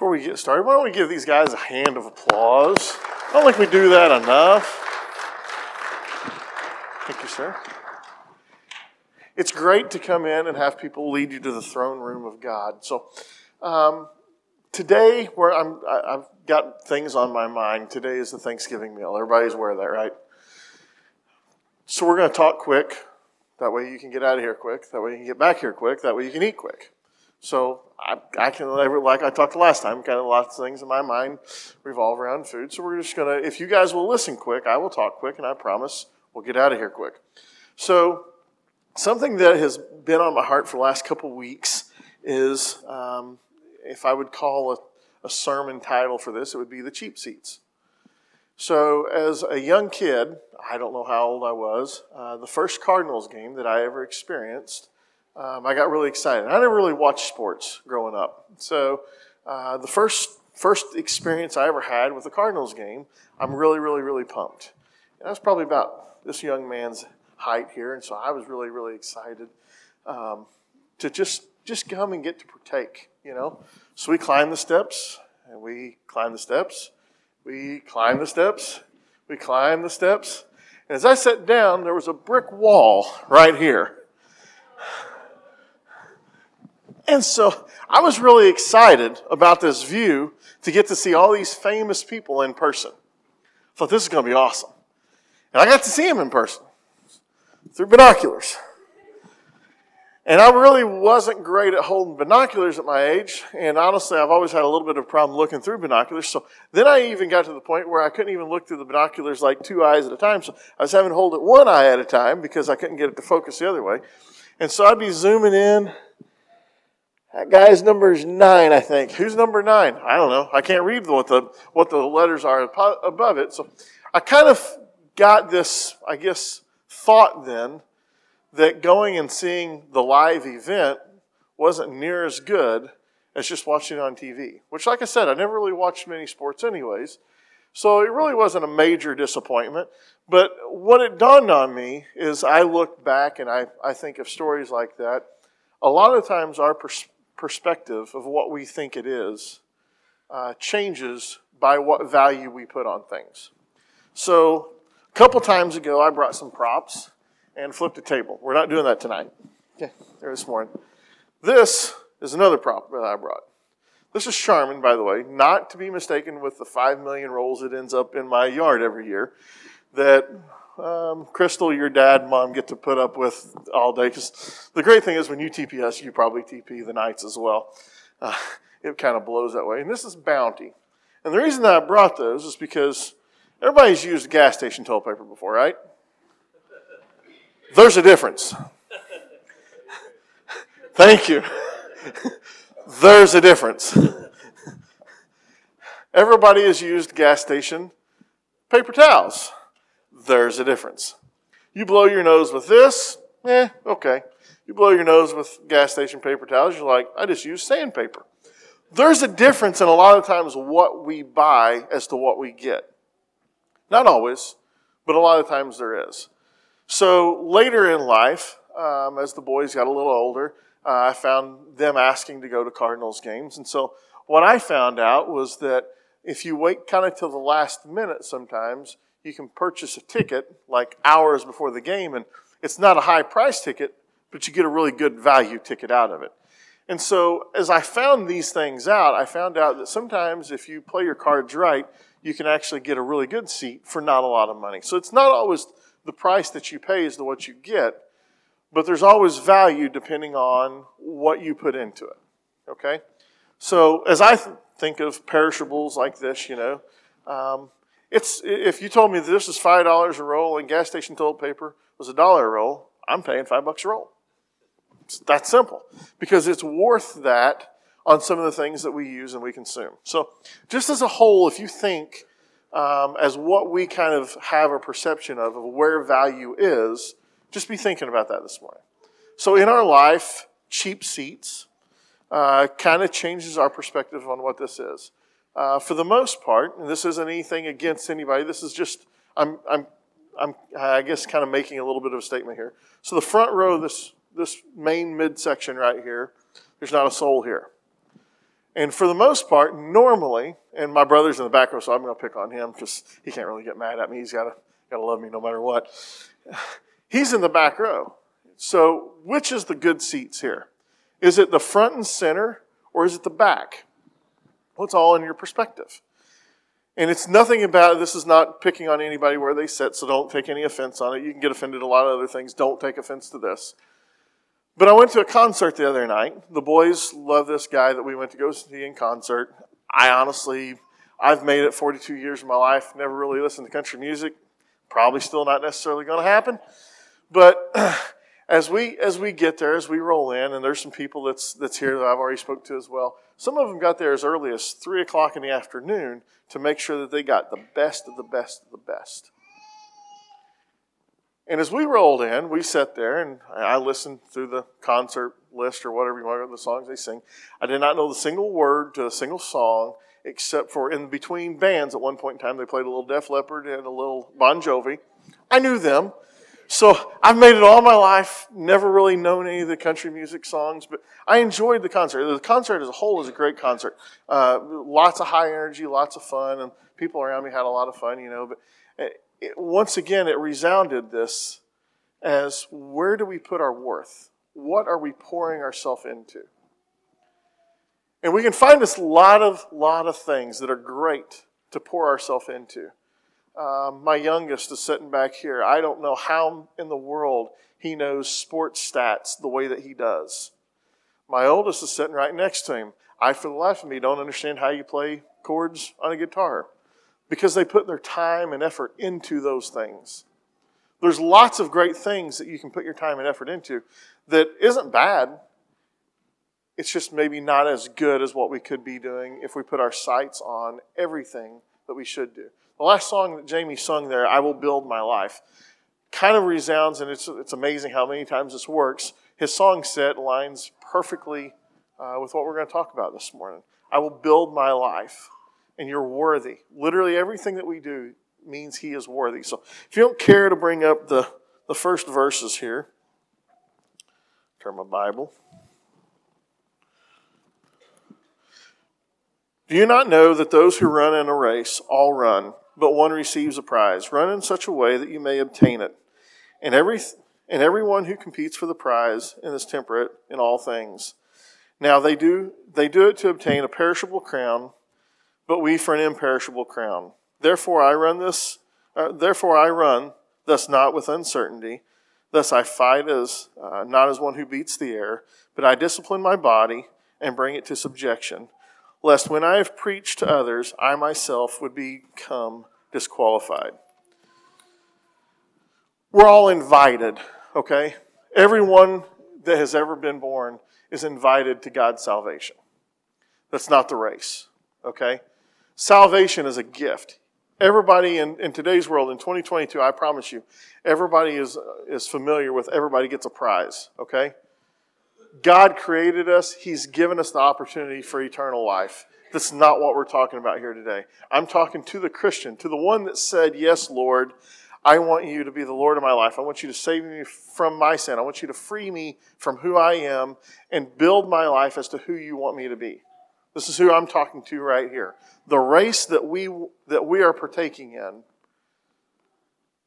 before we get started, why don't we give these guys a hand of applause? I don't think we do that enough. Thank you, sir. It's great to come in and have people lead you to the throne room of God. So, um, today, where I'm, I, I've got things on my mind. Today is the Thanksgiving meal. Everybody's aware of that, right? So we're going to talk quick. That way you can get out of here quick. That way you can get back here quick. That way you can eat quick. So I, I can, like I talked last time, kind of lots of things in my mind revolve around food. So we're just going to, if you guys will listen quick, I will talk quick, and I promise we'll get out of here quick. So something that has been on my heart for the last couple weeks is, um, if I would call a, a sermon title for this, it would be the cheap seats. So as a young kid, I don't know how old I was, uh, the first Cardinals game that I ever experienced um, I got really excited. I never really watched sports growing up. So uh, the first first experience I ever had with the Cardinals game, I'm really, really, really pumped. And I was probably about this young man's height here, and so I was really, really excited um, to just just come and get to partake. You know, so we climbed the steps, and we climbed the steps, we climbed the steps, we climbed the steps, and as I sat down, there was a brick wall right here. And so I was really excited about this view to get to see all these famous people in person. I thought this is going to be awesome. And I got to see them in person through binoculars. And I really wasn't great at holding binoculars at my age. And honestly, I've always had a little bit of problem looking through binoculars. So then I even got to the point where I couldn't even look through the binoculars like two eyes at a time. So I was having to hold it one eye at a time because I couldn't get it to focus the other way. And so I'd be zooming in that guy's number is nine, I think. Who's number nine? I don't know. I can't read what the what the letters are above it. So I kind of got this, I guess, thought then that going and seeing the live event wasn't near as good as just watching it on TV. Which, like I said, I never really watched many sports, anyways. So it really wasn't a major disappointment. But what it dawned on me is I look back and I, I think of stories like that. A lot of times our pers- perspective of what we think it is uh, changes by what value we put on things. So, a couple times ago, I brought some props and flipped a table. We're not doing that tonight. Okay, there this morning. This is another prop that I brought. This is Charmin, by the way, not to be mistaken with the 5 million rolls it ends up in my yard every year that um, Crystal, your dad, mom get to put up with all day. Because the great thing is when you TPS, you probably TP the nights as well. Uh, it kind of blows that way. And this is Bounty. And the reason that I brought those is because everybody's used gas station toilet paper before, right? There's a difference. Thank you. There's a difference. Everybody has used gas station paper towels there's a difference. You blow your nose with this, eh, okay. You blow your nose with gas station paper towels, you're like, I just use sandpaper. There's a difference in a lot of times what we buy as to what we get. Not always, but a lot of times there is. So later in life, um, as the boys got a little older, uh, I found them asking to go to Cardinals games. And so what I found out was that if you wait kind of till the last minute sometimes, you can purchase a ticket like hours before the game, and it's not a high price ticket, but you get a really good value ticket out of it. And so, as I found these things out, I found out that sometimes if you play your cards right, you can actually get a really good seat for not a lot of money. So, it's not always the price that you pay is the what you get, but there's always value depending on what you put into it. Okay? So, as I th- think of perishables like this, you know, um, it's if you told me this is five dollars a roll and gas station toilet paper was a dollar a roll, I'm paying five bucks a roll. It's that simple because it's worth that on some of the things that we use and we consume. So, just as a whole, if you think um, as what we kind of have a perception of of where value is, just be thinking about that this morning. So, in our life, cheap seats uh, kind of changes our perspective on what this is. Uh, for the most part, and this isn't anything against anybody, this is just, I'm, I'm, I'm, I guess, kind of making a little bit of a statement here. So the front row, this, this main midsection right here, there's not a soul here. And for the most part, normally, and my brother's in the back row, so I'm going to pick on him because he can't really get mad at me. He's got to got to love me no matter what. He's in the back row. So, which is the good seats here? Is it the front and center, or is it the back? It's all in your perspective. And it's nothing about this is not picking on anybody where they sit, so don't take any offense on it. You can get offended a lot of other things. Don't take offense to this. But I went to a concert the other night. The boys love this guy that we went to go see in concert. I honestly, I've made it 42 years of my life, never really listened to country music. Probably still not necessarily going to happen. But as we as we get there, as we roll in, and there's some people that's that's here that I've already spoke to as well. Some of them got there as early as three o'clock in the afternoon to make sure that they got the best of the best of the best. And as we rolled in, we sat there and I listened through the concert list or whatever you want, the songs they sing. I did not know the single word to a single song, except for in between bands at one point in time, they played a little Def Leppard and a little Bon Jovi. I knew them. So I've made it all my life, never really known any of the country music songs, but I enjoyed the concert. The concert as a whole is a great concert. Uh, lots of high energy, lots of fun, and people around me had a lot of fun, you know. But it, once again, it resounded this as where do we put our worth? What are we pouring ourselves into? And we can find this lot of lot of things that are great to pour ourselves into. Um, my youngest is sitting back here. I don't know how in the world he knows sports stats the way that he does. My oldest is sitting right next to him. I, for the life of me, don't understand how you play chords on a guitar because they put their time and effort into those things. There's lots of great things that you can put your time and effort into that isn't bad. It's just maybe not as good as what we could be doing if we put our sights on everything that we should do. The last song that Jamie sung there, I Will Build My Life, kind of resounds, and it's, it's amazing how many times this works. His song set lines perfectly uh, with what we're going to talk about this morning. I will build my life and you're worthy. Literally everything that we do means he is worthy. So if you don't care to bring up the, the first verses here, turn my Bible. Do you not know that those who run in a race all run, but one receives a prize? Run in such a way that you may obtain it. And every and everyone who competes for the prize is temperate in all things. Now they do they do it to obtain a perishable crown but we for an imperishable crown. Therefore I run this, uh, therefore I run, thus not with uncertainty. Thus I fight as uh, not as one who beats the air, but I discipline my body and bring it to subjection, lest when I have preached to others, I myself would become disqualified. We're all invited, okay? Everyone that has ever been born is invited to God's salvation. That's not the race, okay? Salvation is a gift. Everybody in, in today's world, in 2022, I promise you, everybody is, is familiar with everybody gets a prize, okay? God created us, He's given us the opportunity for eternal life. That's not what we're talking about here today. I'm talking to the Christian, to the one that said, Yes, Lord, I want you to be the Lord of my life. I want you to save me from my sin. I want you to free me from who I am and build my life as to who you want me to be. This is who I'm talking to right here. The race that we, that we are partaking in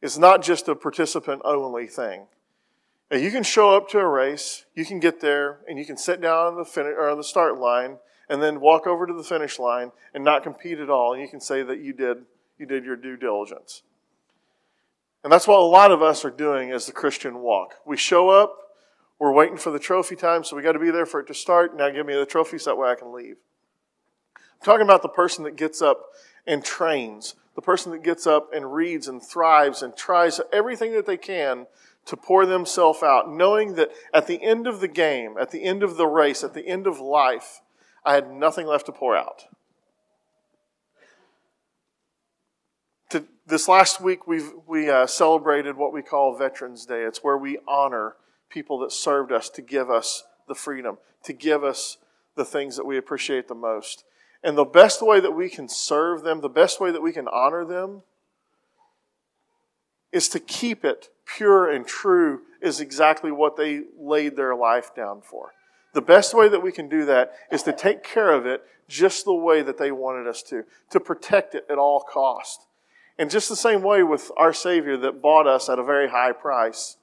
is not just a participant only thing. Now, you can show up to a race, you can get there, and you can sit down on the, finish, or on the start line and then walk over to the finish line and not compete at all, and you can say that you did, you did your due diligence. And that's what a lot of us are doing as the Christian walk. We show up, we're waiting for the trophy time, so we got to be there for it to start. Now give me the trophy so that way I can leave I'm talking about the person that gets up and trains, the person that gets up and reads and thrives and tries everything that they can to pour themselves out, knowing that at the end of the game, at the end of the race, at the end of life, I had nothing left to pour out. To, this last week, we've, we uh, celebrated what we call Veterans Day. It's where we honor people that served us to give us the freedom, to give us the things that we appreciate the most. And the best way that we can serve them, the best way that we can honor them, is to keep it pure and true, is exactly what they laid their life down for. The best way that we can do that is to take care of it just the way that they wanted us to, to protect it at all cost. And just the same way with our Savior that bought us at a very high price,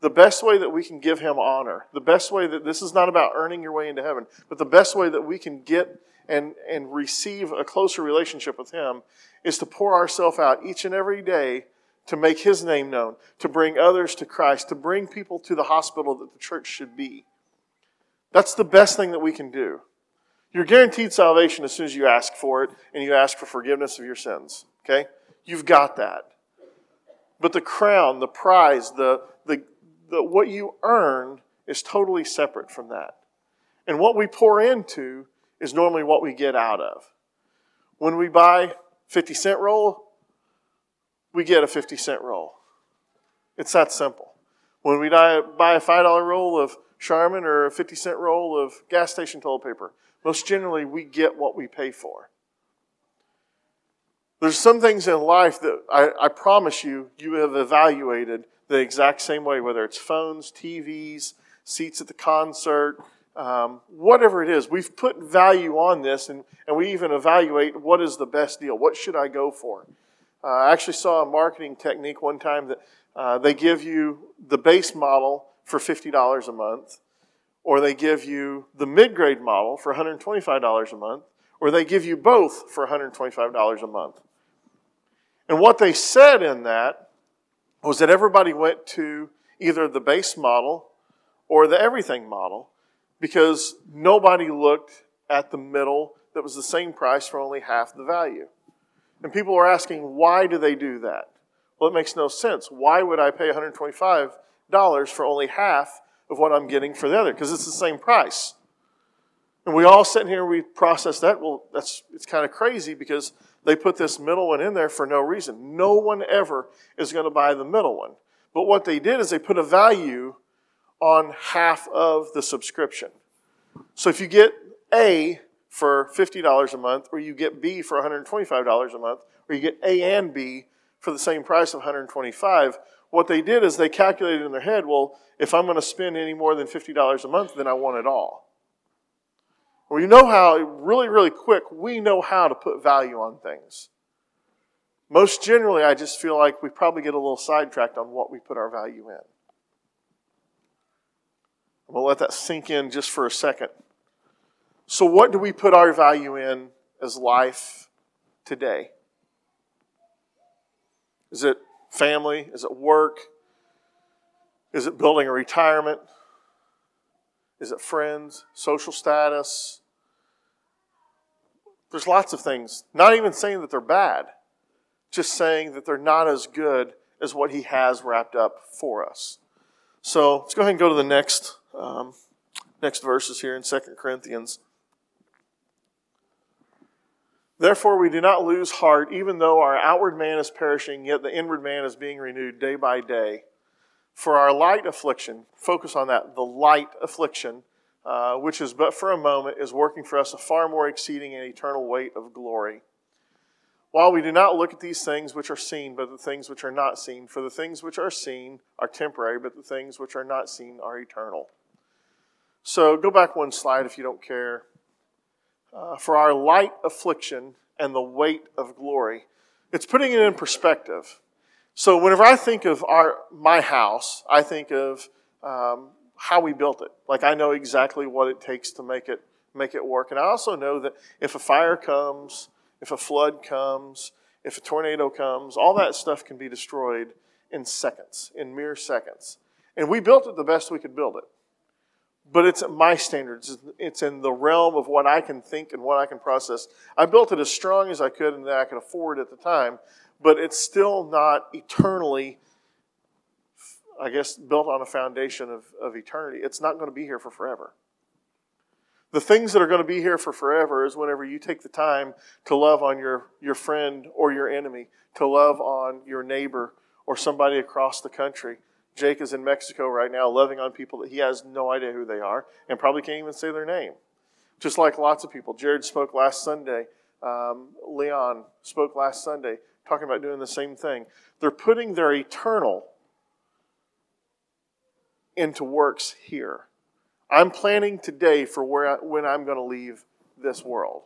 the best way that we can give Him honor, the best way that this is not about earning your way into heaven, but the best way that we can get and, and receive a closer relationship with Him is to pour ourselves out each and every day to make His name known, to bring others to Christ, to bring people to the hospital that the church should be. That's the best thing that we can do. You're guaranteed salvation as soon as you ask for it and you ask for forgiveness of your sins. Okay? You've got that. But the crown, the prize, the, the, the, what you earn is totally separate from that. And what we pour into is normally what we get out of. When we buy 50 cent roll, we get a 50 cent roll. It's that simple. When we buy a $5 roll of Charmin or a 50 cent roll of gas station toilet paper, most generally we get what we pay for. There's some things in life that I, I promise you, you have evaluated the exact same way, whether it's phones, TVs, seats at the concert, um, whatever it is. We've put value on this and, and we even evaluate what is the best deal. What should I go for? Uh, I actually saw a marketing technique one time that uh, they give you the base model for $50 a month, or they give you the mid grade model for $125 a month, or they give you both for $125 a month. And what they said in that was that everybody went to either the base model or the everything model because nobody looked at the middle that was the same price for only half the value. And people are asking, why do they do that? Well, it makes no sense. Why would I pay $125 for only half of what I'm getting for the other? Because it's the same price. And we all sit here and we process that. Well, that's it's kind of crazy because they put this middle one in there for no reason. No one ever is going to buy the middle one. But what they did is they put a value on half of the subscription. So if you get A for $50 a month, or you get B for $125 a month, or you get A and B for the same price of 125, what they did is they calculated in their head, well, if I'm going to spend any more than $50 a month, then I want it all. Well, you know how, really, really quick, we know how to put value on things. Most generally, I just feel like we probably get a little sidetracked on what we put our value in. I'm going to let that sink in just for a second. So, what do we put our value in as life today? Is it family? Is it work? Is it building a retirement? Is it friends? Social status? There's lots of things. Not even saying that they're bad, just saying that they're not as good as what He has wrapped up for us. So let's go ahead and go to the next um, next verses here in 2 Corinthians. Therefore, we do not lose heart, even though our outward man is perishing, yet the inward man is being renewed day by day. For our light affliction, focus on that, the light affliction, uh, which is but for a moment, is working for us a far more exceeding and eternal weight of glory. While we do not look at these things which are seen, but the things which are not seen, for the things which are seen are temporary, but the things which are not seen are eternal. So go back one slide if you don't care. Uh, for our light affliction and the weight of glory. It's putting it in perspective. So whenever I think of our my house, I think of um, how we built it. Like I know exactly what it takes to make it make it work, and I also know that if a fire comes, if a flood comes, if a tornado comes, all that stuff can be destroyed in seconds, in mere seconds. And we built it the best we could build it but it's at my standards. It's in the realm of what I can think and what I can process. I built it as strong as I could and that I could afford at the time, but it's still not eternally, I guess, built on a foundation of, of eternity. It's not going to be here for forever. The things that are going to be here for forever is whenever you take the time to love on your, your friend or your enemy, to love on your neighbor or somebody across the country Jake is in Mexico right now, loving on people that he has no idea who they are and probably can't even say their name. Just like lots of people. Jared spoke last Sunday. Um, Leon spoke last Sunday, talking about doing the same thing. They're putting their eternal into works here. I'm planning today for where I, when I'm going to leave this world.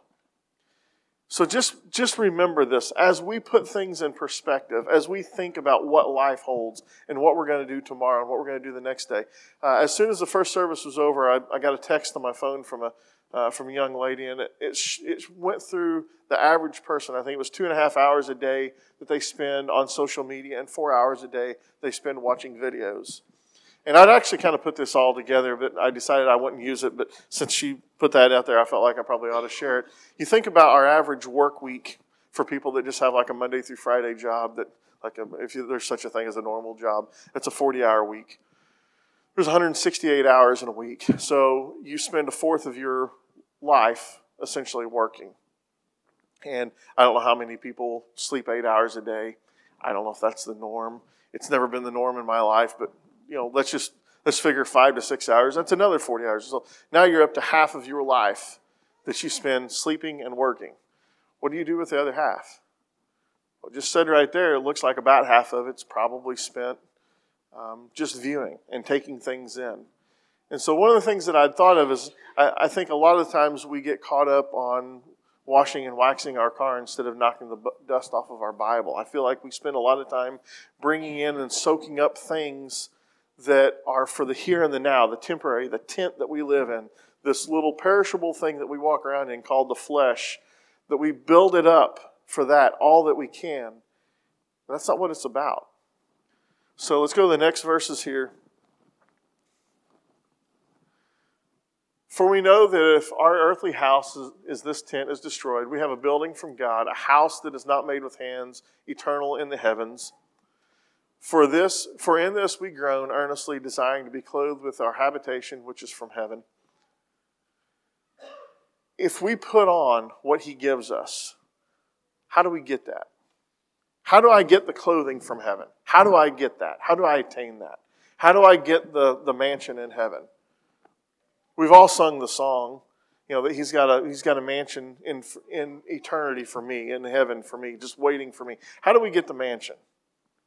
So just, just remember this as we put things in perspective, as we think about what life holds and what we're going to do tomorrow and what we're going to do the next day. Uh, as soon as the first service was over, I, I got a text on my phone from a, uh, from a young lady, and it, it, it, went through the average person. I think it was two and a half hours a day that they spend on social media, and four hours a day they spend watching videos. And I'd actually kind of put this all together, but I decided I wouldn't use it. But since she put that out there, I felt like I probably ought to share it. You think about our average work week for people that just have like a Monday through Friday job that, like, a, if you, there's such a thing as a normal job, it's a 40 hour week. There's 168 hours in a week. So you spend a fourth of your life essentially working. And I don't know how many people sleep eight hours a day. I don't know if that's the norm. It's never been the norm in my life, but you know, let's just let's figure five to six hours. That's another 40 hours. So now you're up to half of your life that you spend sleeping and working. What do you do with the other half? Well, just said right there, it looks like about half of it's probably spent um, just viewing and taking things in. And so one of the things that I'd thought of is I, I think a lot of times we get caught up on washing and waxing our car instead of knocking the dust off of our Bible. I feel like we spend a lot of time bringing in and soaking up things that are for the here and the now, the temporary, the tent that we live in, this little perishable thing that we walk around in called the flesh, that we build it up for that all that we can. That's not what it's about. So let's go to the next verses here. For we know that if our earthly house is, is, this tent is destroyed, we have a building from God, a house that is not made with hands, eternal in the heavens. For this, for in this we groan, earnestly desiring to be clothed with our habitation, which is from heaven. If we put on what He gives us, how do we get that? How do I get the clothing from heaven? How do I get that? How do I attain that? How do I get the, the mansion in heaven? We've all sung the song, you know, that he's got a he's got a mansion in in eternity for me, in heaven for me, just waiting for me. How do we get the mansion?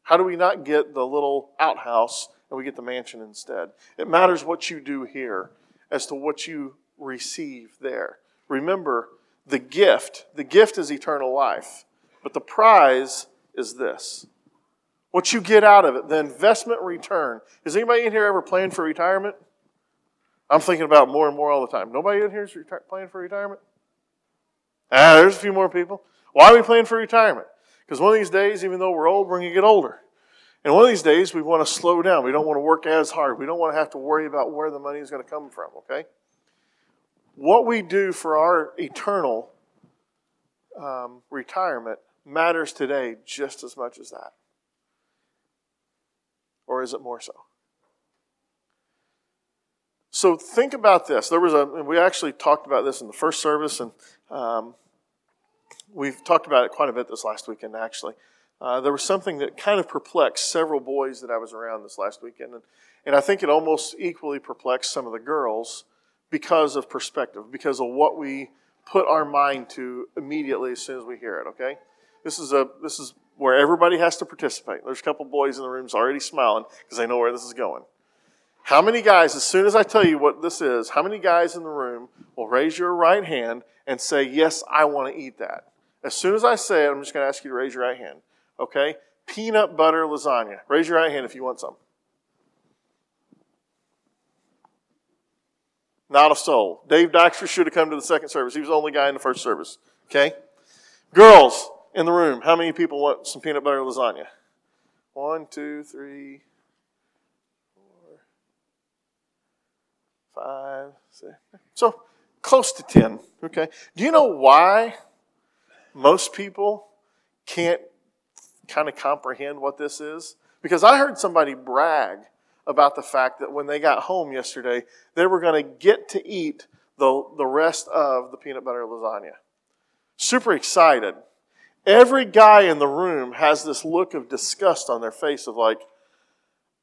How do we not get the little outhouse and we get the mansion instead? It matters what you do here as to what you receive there. Remember, the gift, the gift is eternal life, but the prize is this. What you get out of it, the investment return. Is anybody in here ever planning for retirement? I'm thinking about more and more all the time. Nobody in here is reti- planning for retirement? Ah, there's a few more people. Why are we planning for retirement? Because one of these days, even though we're old, we're going to get older. And one of these days, we want to slow down. We don't want to work as hard. We don't want to have to worry about where the money is going to come from, okay? What we do for our eternal um, retirement matters today just as much as that. Or is it more so? So think about this. There was a, we actually talked about this in the first service, and um, We've talked about it quite a bit this last weekend, actually. Uh, there was something that kind of perplexed several boys that I was around this last weekend, and, and I think it almost equally perplexed some of the girls because of perspective, because of what we put our mind to immediately as soon as we hear it. Okay, this is a this is where everybody has to participate. There's a couple boys in the rooms already smiling because they know where this is going. How many guys, as soon as I tell you what this is, how many guys in the room will raise your right hand and say, Yes, I want to eat that? As soon as I say it, I'm just going to ask you to raise your right hand. Okay? Peanut butter lasagna. Raise your right hand if you want some. Not a soul. Dave Dykstra should have come to the second service. He was the only guy in the first service. Okay? Girls in the room, how many people want some peanut butter lasagna? One, two, three, four, five, six. So close to ten. Okay. Do you know why most people can't kind of comprehend what this is. Because I heard somebody brag about the fact that when they got home yesterday, they were going to get to eat the, the rest of the peanut butter lasagna. Super excited. Every guy in the room has this look of disgust on their face of like,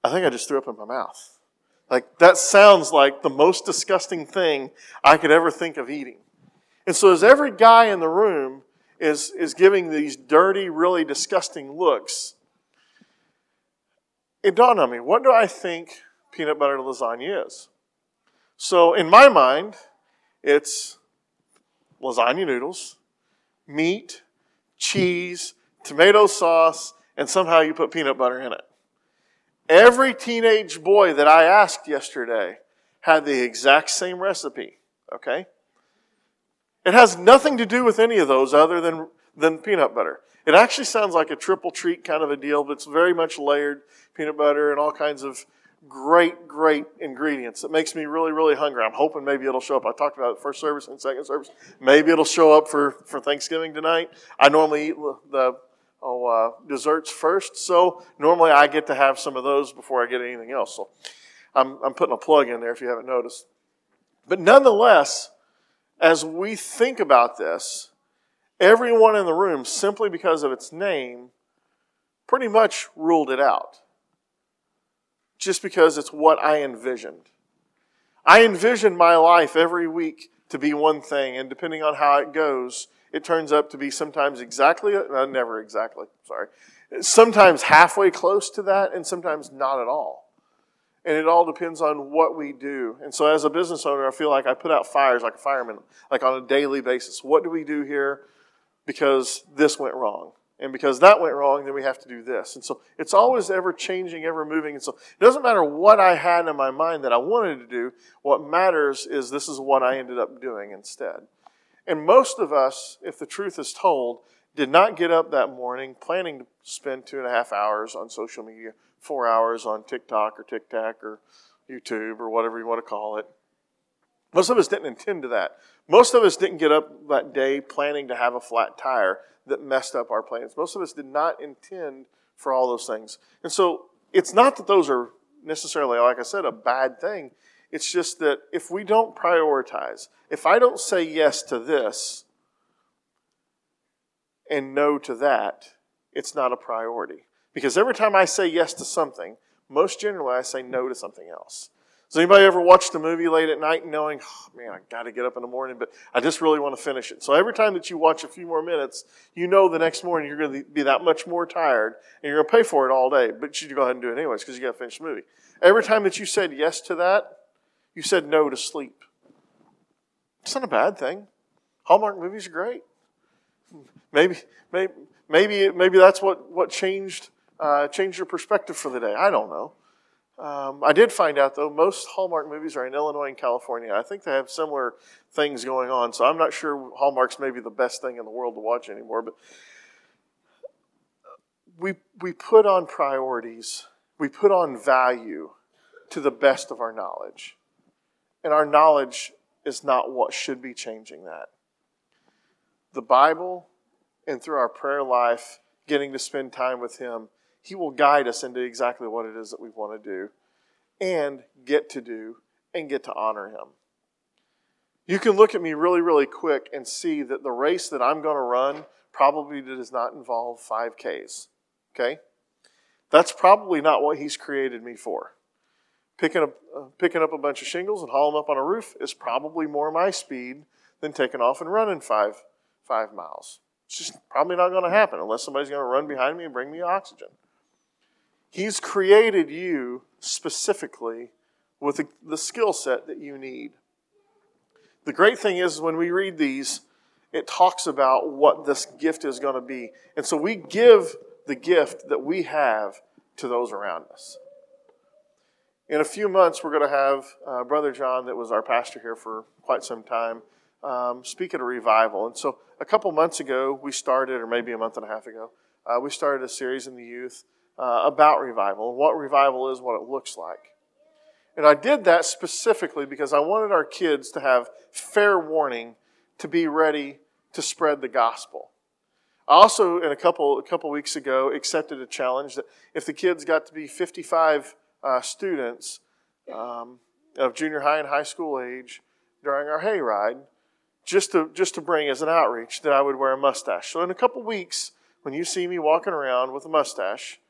I think I just threw up in my mouth. Like, that sounds like the most disgusting thing I could ever think of eating. And so, as every guy in the room is, is giving these dirty, really disgusting looks, it dawned on me what do I think peanut butter lasagna is? So in my mind, it's lasagna noodles, meat, cheese, tomato sauce, and somehow you put peanut butter in it. Every teenage boy that I asked yesterday had the exact same recipe, okay? It has nothing to do with any of those other than, than peanut butter. It actually sounds like a triple treat kind of a deal, but it's very much layered peanut butter and all kinds of great, great ingredients. It makes me really, really hungry. I'm hoping maybe it'll show up. I talked about it first service and second service. Maybe it'll show up for, for Thanksgiving tonight. I normally eat the oh, uh, desserts first, so normally I get to have some of those before I get anything else. So I'm, I'm putting a plug in there if you haven't noticed. But nonetheless, as we think about this, everyone in the room, simply because of its name, pretty much ruled it out. Just because it's what I envisioned. I envisioned my life every week to be one thing, and depending on how it goes, it turns up to be sometimes exactly, uh, never exactly, sorry, sometimes halfway close to that, and sometimes not at all. And it all depends on what we do. And so, as a business owner, I feel like I put out fires like a fireman, like on a daily basis. What do we do here because this went wrong? And because that went wrong, then we have to do this. And so it's always ever changing, ever moving. And so it doesn't matter what I had in my mind that I wanted to do. What matters is this is what I ended up doing instead. And most of us, if the truth is told, did not get up that morning planning to spend two and a half hours on social media, four hours on TikTok or TikTok or YouTube or whatever you want to call it. Most of us didn't intend to that. Most of us didn't get up that day planning to have a flat tire that messed up our plans. Most of us did not intend for all those things. And so it's not that those are necessarily, like I said, a bad thing. It's just that if we don't prioritize, if I don't say yes to this and no to that, it's not a priority. Because every time I say yes to something, most generally I say no to something else. Has anybody ever watched a movie late at night knowing, oh, man, I got to get up in the morning, but I just really want to finish it? So every time that you watch a few more minutes, you know the next morning you're going to be that much more tired and you're going to pay for it all day, but you go ahead and do it anyways because you got to finish the movie. Every time that you said yes to that, you said no to sleep. It's not a bad thing. Hallmark movies are great. Maybe, maybe, maybe, maybe that's what, what changed, uh, changed your perspective for the day. I don't know. Um, I did find out, though, most Hallmark movies are in Illinois and California. I think they have similar things going on, so I'm not sure Hallmark's maybe the best thing in the world to watch anymore. But we, we put on priorities, we put on value to the best of our knowledge. And our knowledge is not what should be changing that. The Bible and through our prayer life, getting to spend time with Him, He will guide us into exactly what it is that we want to do and get to do and get to honor Him. You can look at me really, really quick and see that the race that I'm going to run probably does not involve 5Ks. Okay? That's probably not what He's created me for. Picking up, uh, picking up a bunch of shingles and hauling them up on a roof is probably more my speed than taking off and running five, five miles. It's just probably not going to happen unless somebody's going to run behind me and bring me oxygen. He's created you specifically with the, skill set that you need. The great thing is when we read these, it talks about what this gift is going to be. And so we give the gift that we have to those around us in a few months, we're going to have uh, Brother John, that was our pastor here for quite some time, um, speak at a revival. And so, a couple months ago, we started, or maybe a month and a half ago, uh, we started a series in the youth uh, about revival what revival is, what it looks like. And I did that specifically because I wanted our kids to have fair warning to be ready to spread the gospel. I also, in a couple a couple weeks ago, accepted a challenge that if the kids got to be 55 uh, students um, of junior high and high school age during our hayride, just to just to bring as an outreach that I would wear a mustache. So in a couple weeks, when you see me walking around with a mustache,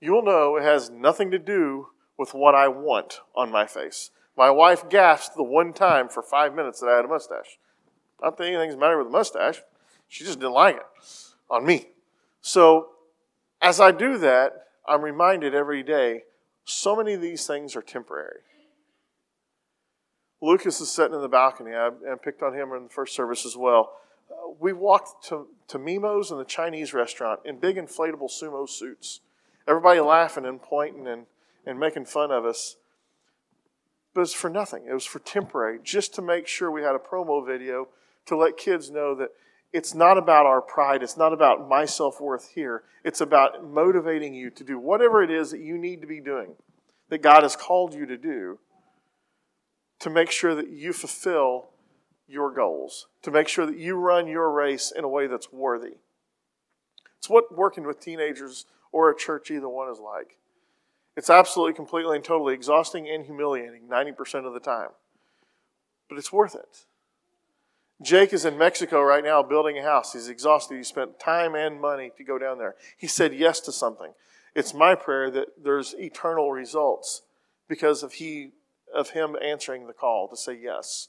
you'll know it has nothing to do with what I want on my face. My wife gasped the one time for five minutes that I had a mustache. Not that anything's the matter with a mustache. She just didn't like it on me. So as I do that, I'm reminded every day so many of these things are temporary. Lucas is sitting in the balcony. I, I picked on him in the first service as well. Uh, we walked to, to Mimo's and the Chinese restaurant in big inflatable sumo suits. Everybody laughing and pointing and, and making fun of us. But it's for nothing. It was for temporary, just to make sure we had a promo video to let kids know that it's not about our pride. It's not about my self worth here. It's about motivating you to do whatever it is that you need to be doing, that God has called you to do, to make sure that you fulfill your goals, to make sure that you run your race in a way that's worthy. It's what working with teenagers or a church, either one, is like. It's absolutely, completely, and totally exhausting and humiliating 90% of the time. But it's worth it. Jake is in Mexico right now building a house. He's exhausted. He spent time and money to go down there. He said yes to something. It's my prayer that there's eternal results because of he of him answering the call to say yes.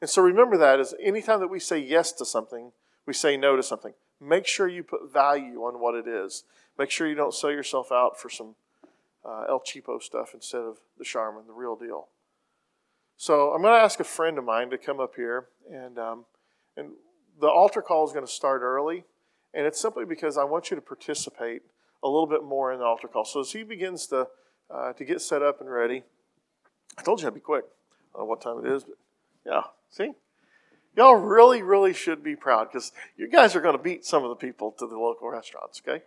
And so remember that is anytime that we say yes to something, we say no to something. Make sure you put value on what it is. Make sure you don't sell yourself out for some uh, El Cheapo stuff instead of the Charmin, the real deal. So I'm going to ask a friend of mine to come up here, and um, and the altar call is going to start early, and it's simply because I want you to participate a little bit more in the altar call. So as he begins to uh, to get set up and ready, I told you I'd be quick. I don't know what time it is, but yeah, see, y'all really, really should be proud because you guys are going to beat some of the people to the local restaurants. Okay,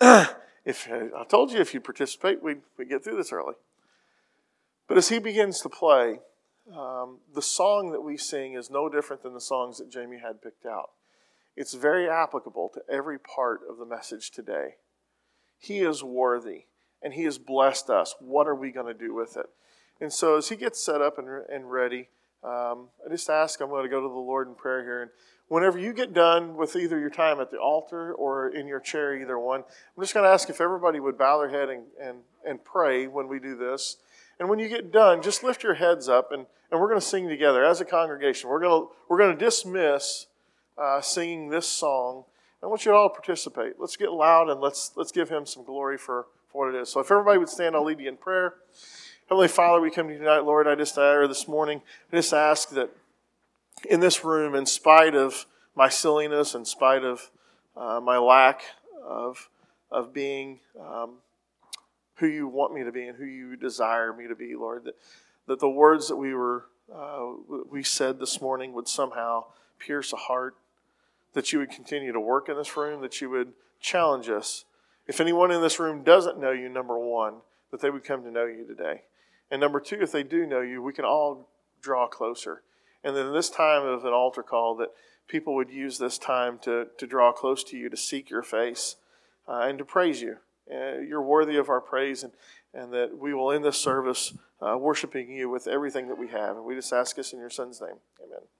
if I told you if you participate, we we get through this early. But as he begins to play, um, the song that we sing is no different than the songs that Jamie had picked out. It's very applicable to every part of the message today. He is worthy and He has blessed us. What are we going to do with it? And so, as He gets set up and, and ready, um, I just ask, I'm going to go to the Lord in prayer here. And whenever you get done with either your time at the altar or in your chair, either one, I'm just going to ask if everybody would bow their head and, and, and pray when we do this. And when you get done, just lift your heads up and, and we're going to sing together as a congregation. We're going to, we're going to dismiss uh, singing this song. I want you to all participate. Let's get loud and let's, let's give him some glory for, for what it is. So if everybody would stand, I'll lead you in prayer. Heavenly Father, we come to you tonight, Lord. I just, or this morning, I just ask that in this room, in spite of my silliness, in spite of uh, my lack of, of being um, who you want me to be and who you desire me to be, Lord. That, that the words that we were uh, we said this morning would somehow pierce a heart. That you would continue to work in this room. That you would challenge us. If anyone in this room doesn't know you, number one, that they would come to know you today. And number two, if they do know you, we can all draw closer. And then this time of an altar call, that people would use this time to, to draw close to you, to seek your face, uh, and to praise you. Uh, you're worthy of our praise, and, and that we will end this service uh, worshiping you with everything that we have. And we just ask us in your Son's name. Amen.